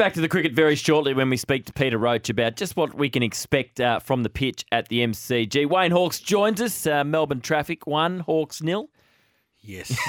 Back to the cricket very shortly when we speak to Peter Roach about just what we can expect uh, from the pitch at the MCG. Wayne Hawkes joins us. Uh, Melbourne traffic one, Hawkes nil. Yes. it's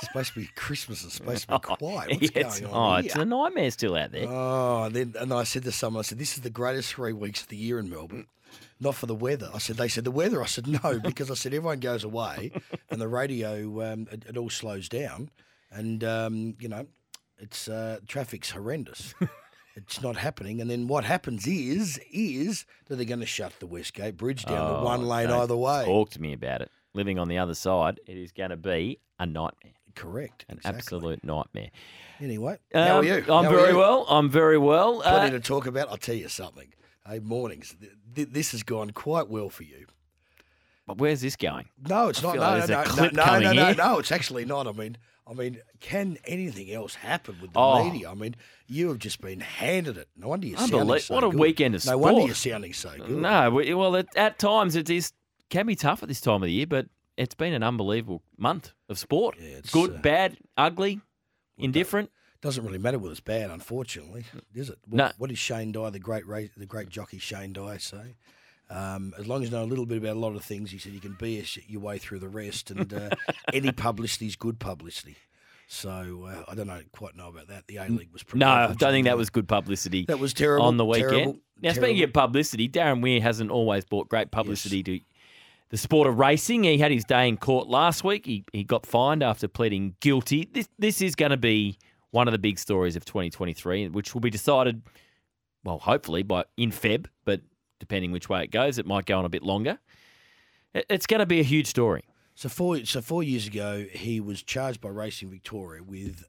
supposed to be Christmas. It's supposed to be quiet. What's It's- going oh, on it's a nightmare still out there. Oh, and then and I said to someone, I said, "This is the greatest three weeks of the year in Melbourne." Not for the weather. I said. They said the weather. I said no because I said everyone goes away, and the radio um, it, it all slows down, and um, you know, it's uh, traffic's horrendous. it's not happening, and then what happens is is that they're going to shut the Westgate Bridge down to one lane either way. Talk to me about it. Living on the other side, it is going to be a nightmare. Correct. An exactly. absolute nightmare. Anyway, how are Um, you? I'm How very you? well. I'm very well. Plenty Uh, to talk about. I'll tell you something. Hey, mornings. th- th- This has gone quite well for you. But where's this going? No, it's I not. No, like no, no, no, no, no, no, no. It's actually not. I mean, I mean, can anything else happen with the Oh. media? I mean, you have just been handed it. No wonder you're sounding Unbelie- so what a good. weekend of No wonder you're sounding so good. No, well, at, at times it is can be tough at this time of the year, but it's been an unbelievable month of sport. Yeah, it's, Good, uh, bad, ugly, indifferent. Doesn't really matter whether it's bad, unfortunately, is it? What, No. what did Shane Dye, the great the great jockey Shane Dye, say? Um, as long as you know a little bit about a lot of things, he said you can BS your way through the rest, and uh, any publicity is good publicity. So uh, I don't know quite know about that. The A League was pretty No, I don't think that was good publicity. that was terrible on the weekend. terrible, now, speaking of publicity, Darren Weir hasn't always brought great publicity to the sport of racing. He had his day in court last week. He, he got fined after pleading guilty. This this is going to be one of the big stories of 2023, which will be decided, well, hopefully by in Feb, but depending which way it goes, it might go on a bit longer. It- It's going to be a huge story. So four so four years ago, he was charged by Racing Victoria with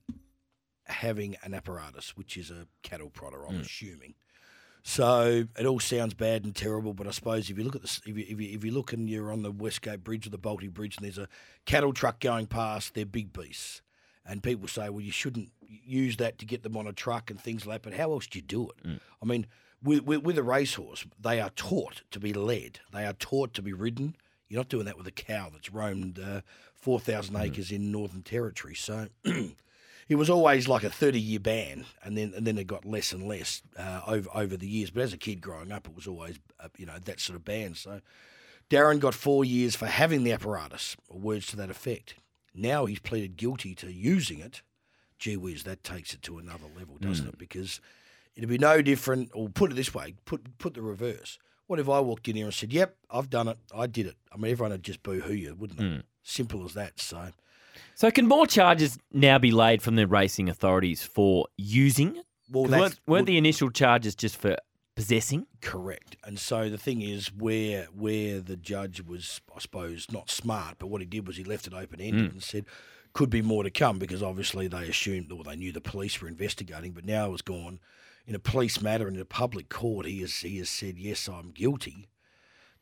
having an apparatus, which is a cattle prodder. I'm hmm. assuming. So it all sounds bad and terrible, but I suppose if you look at this, if you, if you, if you look and you're on the Westgate Bridge or the Bolte Bridge, and there's a cattle truck going past, they're big beasts, and people say, well, you shouldn't use that to get them on a truck and things like that. But how else do you do it? Hmm. I mean, with, with, with a racehorse, they are taught to be led. They are taught to be ridden. You're not doing that with a cow that's roamed uh, 4,000 acres in Northern Territory. So it was always like a 30 year ban, and then and then it got less and less uh, over over the years. But as a kid growing up, it was always uh, you know that sort of ban. So Darren got four years for having the apparatus, or words to that effect. Now he's pleaded guilty to using it. Gee whiz, that takes it to another level, doesn't it? Because it'd be no different. Or put it this way: put put the reverse. What if I walked in here and said, "Yep, I've done it. I did it." I mean, everyone would just boo hoo you, wouldn't they? Mm. Simple as that. So. So, can more charges now be laid from the racing authorities for using? Well, weren't, weren't the initial charges just for possessing? Correct. And so the thing is, where where the judge was, I suppose, not smart, but what he did was he left it open ended mm. and said, could be more to come because obviously they assumed, or they knew the police were investigating, but now it was gone in a police matter and in a public court. He has he has said, yes, I'm guilty.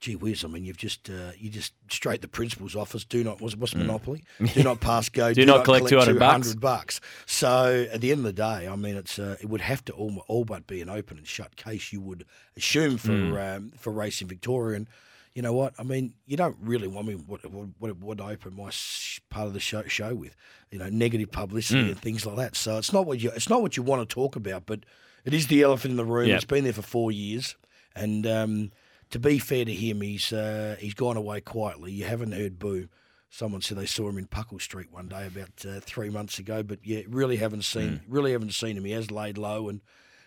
Gee whiz! I mean, you've just uh, you just straight the principal's office. Do not what's, what's Monopoly? Do not pass go. Do not collect 200 bucks. bucks. So at the end of the day, I mean, it's uh, it would have to all, all but be an open and shut case. You would assume for Hmm. um, for Racing Victoria, and you know what? I mean, you don't really want me what what what I open my sh- part of the show show with, you know, negative publicity Hmm. and things like that. So it's not what you it's not what you want to talk about, but it is the elephant in the room. Yeah. It's been there for four years, and um, to be fair to him, he's uh, he's gone away quietly. You haven't heard boo. Someone said they saw him in Puckle Street one day about uh, three months ago, but yeah, really haven't seen really haven't seen him. He has laid low and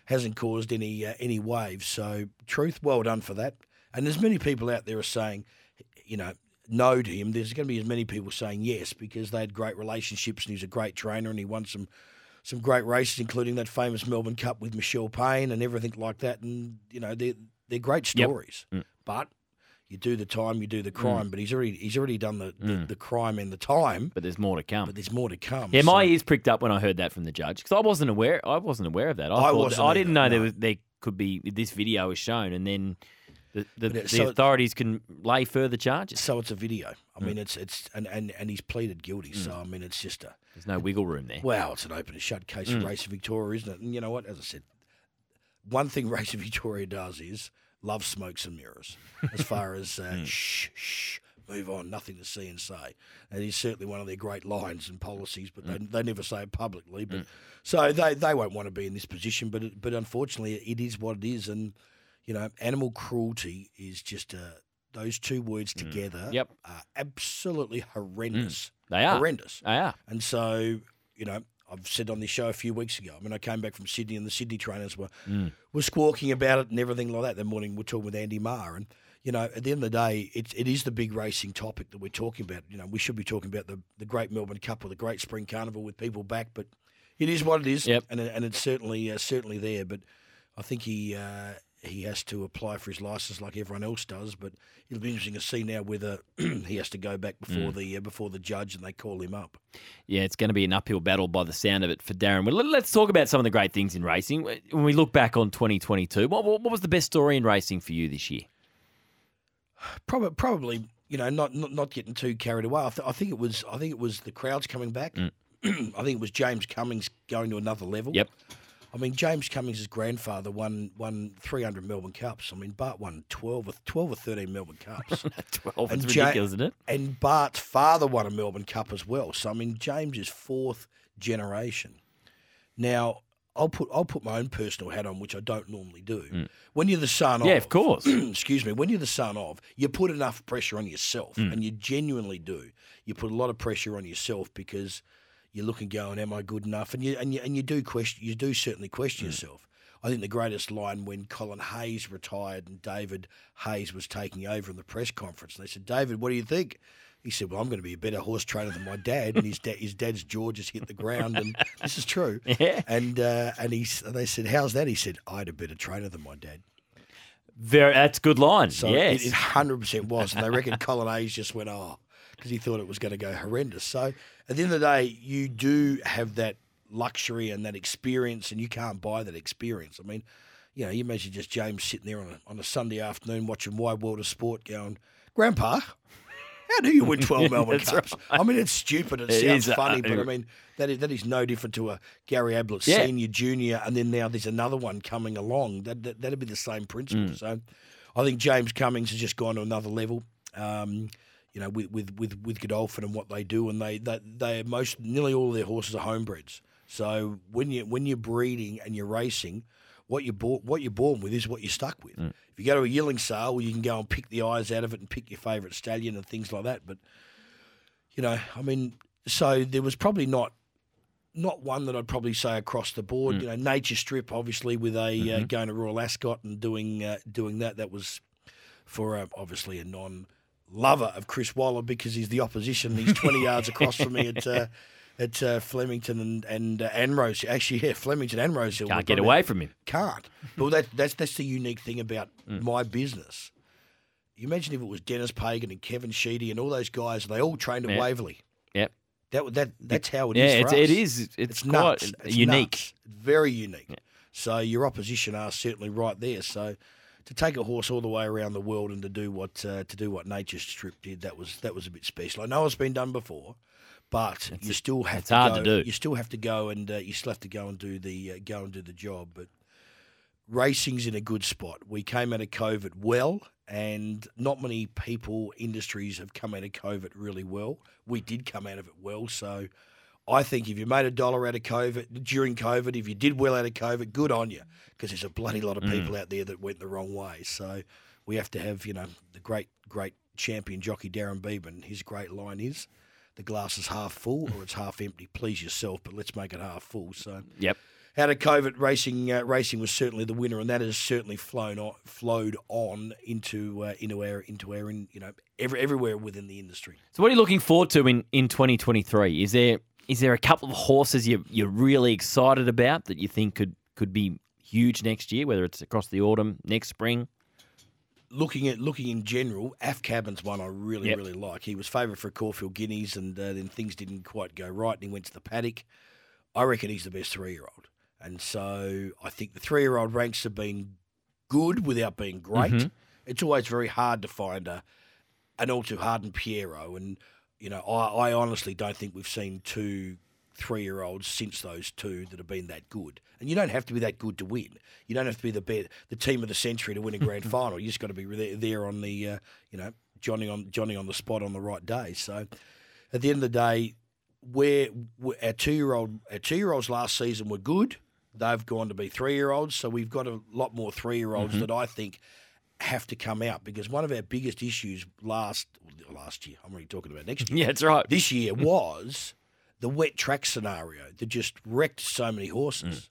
hasn't caused any uh, any waves. So, truth, well done for that. And there's many people out there are saying, you know, no to him. There's going to be as many people saying yes because they had great relationships and he's a great trainer and he won some some great races, including that famous Melbourne Cup with Michelle Payne and everything like that. And you know, they're they're great Yep. stories, mm. but. You do the time, you do the crime, mm. but he's already he's already done the, the, mm. the crime and the time. But there's more to come. But there's more to come. Yeah, my so- ears pricked up when I heard that from the judge because I wasn't aware. I wasn't aware of that. I, I thought- wasn't I didn't know either, there was there could be this video was shown, and then the the, the so authorities can lay further charges. So it's a video. I Mm. mean, it's it's and, and, and he's pleaded guilty. So I mean, it's just a There's no wiggle room there. well, it's an open and shut case Mm. for Racing Victoria, isn't it? And you know what? As I said, one thing Racing Victoria does is love smokes and mirrors. As far as uh, Mm. shh shh, move on, nothing to see and say. And it's certainly one of their great lines and policies, but Mm. they, they never say it publicly. But so they, they won't want to be in this position. But it, but unfortunately, it is what it is, and you know, animal cruelty is just uh, those two words together. Mm. Yep. are absolutely horrendous. They are. horrendous. They are. And so, you know, I've said on this show a few weeks ago. I mean, I came back from Sydney, and the Sydney trainers were were squawking about it and everything like that. That morning, we're talking with Andy Marr, and you know, at the end of the day, it, it is the big racing topic that we're talking about. You know, we should be talking about the, the Great Melbourne Cup or the Great Spring Carnival with people back, but it is what it is, Yep. and and it's certainly uh, certainly there. But I think he uh, he has to apply for his license like everyone else does. But it'll be interesting to see now whether he has to go back before the uh, before the judge and they call him up. Yeah, it's going to be an uphill battle by the sound of it for Darren. Well, let- let's talk about some of the great things in racing. When we look back on 2022, what, what what was the best story in racing for you this year? Probably, probably, you know, not not, not getting too carried away. I, th- I think it was, I think it was the crowds coming back. I think it was James Cummings going to another level. Yep. I mean, James Cummings' grandfather won won 300 Melbourne Cups. I mean, Bart won 12 or, 12 or 13 Melbourne Cups. 12, it's And Ja- ridiculous, isn't it? and Bart's father won a Melbourne Cup as well. So I mean, James is fourth generation. Now, I'll put I'll put my own personal hat on, which I don't normally do. When you're the son of Yeah, of, of course. excuse me, when you're the son of, you put enough pressure on yourself, Mm. and you genuinely do. You put a lot of pressure on yourself because you're looking, going, "Am I good enough?" And you and you and you do question, you do certainly question Mm. yourself. I think the greatest line when Colin Hayes retired and David Hayes was taking over in the press conference, and they said, "David, what do you think?" He said, "Well, I'm going to be a better horse trainer than my dad." And his dad, his dad's jaw just hit the ground, and this is true. Yeah. And uh, and he, they said, "How's that?" He said, "I had a better trainer than my dad." Very, that's good line. So yes. it, it 100% was. And they reckon Colin Hayes just went, oh, because he thought it was going to go horrendous. So at the end of the day, you do have that luxury and that experience, and you can't buy that experience. I mean, you know, you imagine just James sitting there on a, on a Sunday afternoon watching Wide World of Sport going, Grandpa, how do you win 12 Melbourne Cups? I mean, it's stupid. It, It sounds uh, funny, but I mean, that is, that is no different to a Gary Ablett Yeah. senior, junior, and then now there's another one coming along. That, that, that'd be the same principle. Mm. So I think James Cummings has just gone to another level. Um, you know, with with with, with Godolphin and what they do, and they they they most nearly all of their horses are homebreds. So when you when you're breeding and you're racing, what you bought what you're born with is what you're stuck with. Mm. If you go to a yearling sale, well, you can go and pick the eyes out of it and pick your favourite stallion and things like that. But you know, I mean, so there was probably not not one that I'd probably say across the board. Mm. You know, Nature Strip, obviously, with a uh, Mm-hmm. going to Royal Ascot and doing uh, doing that. That was for uh, obviously a non lover of Chris Waller because he's the opposition. He's twenty yards across from me at. Uh, at uh, Flemington and and uh, Rose, actually, yeah, Flemington and Rosehill. Can't get away from him. can't. Well, that, that's that's the unique thing about Mm. my business. You imagine if it was Dennis Pagan and Kevin Sheedy and all those guys, they all trained at Yeah. Waverley. Yep. That that that's how it yeah, is. it's, us. it is. It's, It's quite nuts. It's unique. nuts. Very unique. So your opposition are certainly right there. So to take a horse all the way around the world and to do what uh, to do what Nature Strip did, that was that was a bit special. I know it's been done before, but you still have it's to hard go, to do. You still have to go and uh, you still have to go and do the uh, go and do the job. But racing's in a good spot. We came out of COVID well, and not many people, industries have come out of COVID really well. We did come out of it well, so I think if you made a dollar out of COVID during COVID, if you did well out of COVID, good on you, because there's a bloody lot of people out there that went the wrong way. So we have to have, you know, the great, great champion jockey Darren Beadman. His great line is, "The glass is half full or it's half empty. Please yourself, but let's make it half full." So Yep. out of COVID, racing uh, racing was certainly the winner, and that has certainly flown on, flowed on into uh, into our into our in, you know every, everywhere within the industry. So, what are you looking forward to in, in 2023? Is there is there a couple of horses you you're really excited about that you think could could be huge next year, whether it's across the autumn, next spring? looking at looking in general, Af Cabin's one I really Yep. really like. He was favourite for Caulfield Guineas, and uh, then things didn't quite go right, and he went to the paddock. I reckon he's the best three year old, and so I think the three year old ranks have been good without being great. Mhm. It's always very hard to find a an All Too Hard and Pierro, and you know I, I honestly don't think we've seen two three year olds since those two that have been that good. And you don't have to be that good to win. You don't have to be the be- the team of the century to win a grand final. You just got to be there, there on the uh, you know Johnny on Johnny on the spot on the right day. So at the end of the day, where our two year old our two year olds last season were good. They've gone to be three year olds, so we've got a lot more three year olds that I think have to come out because one of our biggest issues last last year, I'm already talking about next year Yeah, that's right. this year was the wet track scenario that just wrecked so many horses. Mm.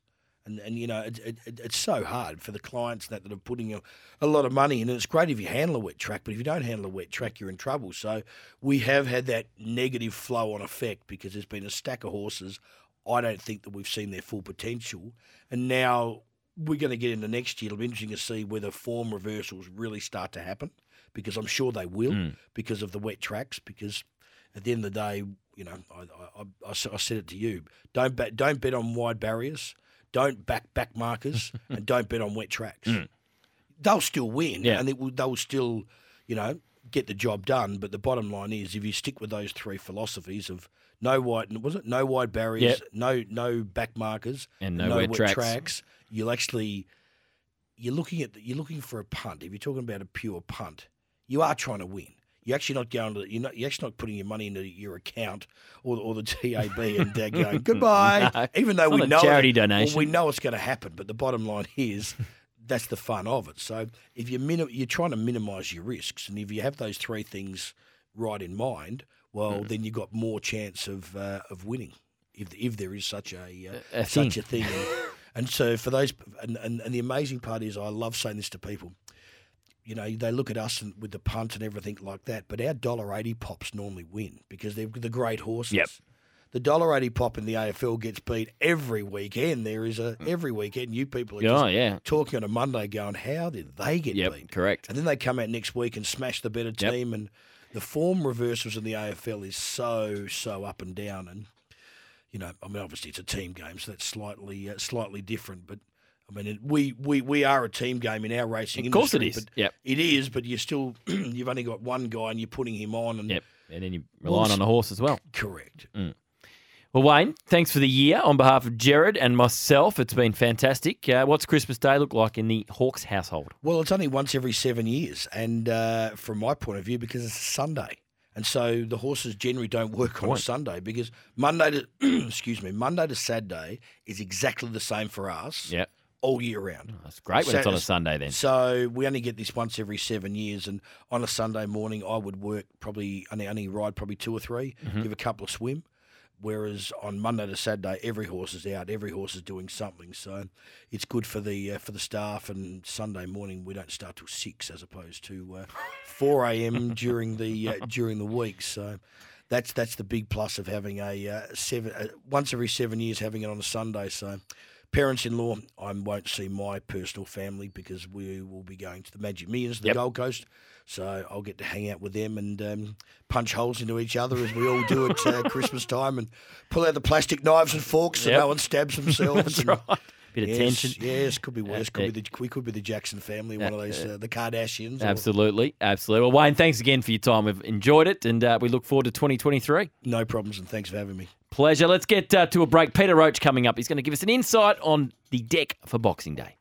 And, and you know, it, it- it's so hard for the clients that, that are putting a, a lot of money in. And it's great if you handle a wet track, but if you don't handle a wet track, you're in trouble. So we have had that negative flow on effect because there's been a stack of horses. I don't think that we've seen their full potential. And now we're going to get into next year. It'll be interesting to see whether form reversals really start to happen because I'm sure they will hmm. because of the wet tracks. Because at the end of the day, you know, I I said it to you: don't bet, don't bet on wide barriers, don't back back markers, and don't bet on wet tracks. Hmm. They'll still win, Yeah. and it will, they'll still, you know, get the job done. But the bottom line is, if you stick with those three philosophies of no wide, was it no wide barriers, Yep. no no back markers, And no wet tracks. you'll actually you're looking at you're looking for a punt. If you're talking about a pure punt, you are trying to win. You're actually not going to you're not you're actually not putting your money into your account or, or the TAB and uh, going goodbye. No, even though we know charity it, donation. well, we know it's going to happen. But the bottom line is that's the fun of it. So if you minim- you're trying to minimise your risks, and if you have those three things right in mind, well, Mm. then you've got more chance of uh, of winning. If, if there is such a, uh, A- such thing. a thing, and, and so for those, and, and, and the amazing part is, I love saying this to people. You know, they look at us and, with the punt and everything like that, but our dollar eighty pops normally win because they're the great horses. Yep. The dollar eighty pop in the AFL gets beat every weekend. There is a every weekend. You people are Oh, just yeah. talking on a Monday, going, "How did they get Yep, beat?" correct. And then they come out next week and smash the better Yep. team. And the form reversals in the AFL is so so up and down. And you know, I mean, obviously it's a team game, so that's slightly uh, slightly different. But I mean, it, we we we are a team game in our racing Of course it industry, is. But Yep. it is. But you still you've only got one guy, and you're putting him on. And Yep. And then you're Well, relying s- on the horse as well. correct. Well, Wayne, thanks for the year on behalf of Jared and myself. It's been fantastic. Uh, what's Christmas Day look like in the Hawkes household? Well, it's only once every seven years, and uh, from my point of view, because it's a Sunday, and so the horses generally don't work on a Sunday because Monday to excuse me, Monday to Saturday is exactly the same for us Yeah. all year round. That's great when it's on a Sunday then. So we only get this once every seven years, and on a Sunday morning, I would work probably only only ride probably two or 3 Mm-hmm. give a couple of swim. Whereas on Monday to Saturday, every horse is out, every horse is doing something. So it's good for the uh, for the staff. And Sunday morning we don't start till six, as opposed to uh, four a.m. during the uh, during the week. So that's that's the big plus of having a uh, seven uh, once every seven years having it on a Sunday. So parents-in-law, I won't see my personal family because we will be going to the Magic Millions, the Yep. Gold Coast. So I'll get to hang out with them and um, punch holes into each other as we all do at uh, Christmas time, and pull out the plastic knives and forks so Yep. no one stabs themselves. And- right. Bit of yes, tension. Yes, could be worse. Could be the, we could be the Jackson family, one of those uh, the Kardashians. or- Absolutely. Absolutely. Well, Wayne, thanks again for your time. We've enjoyed it and uh, we look forward to 2023. no problems, and thanks for having me. Pleasure. Let's get uh, to a break. Peter Roach coming up. He's going to give us an insight on the deck for Boxing Day.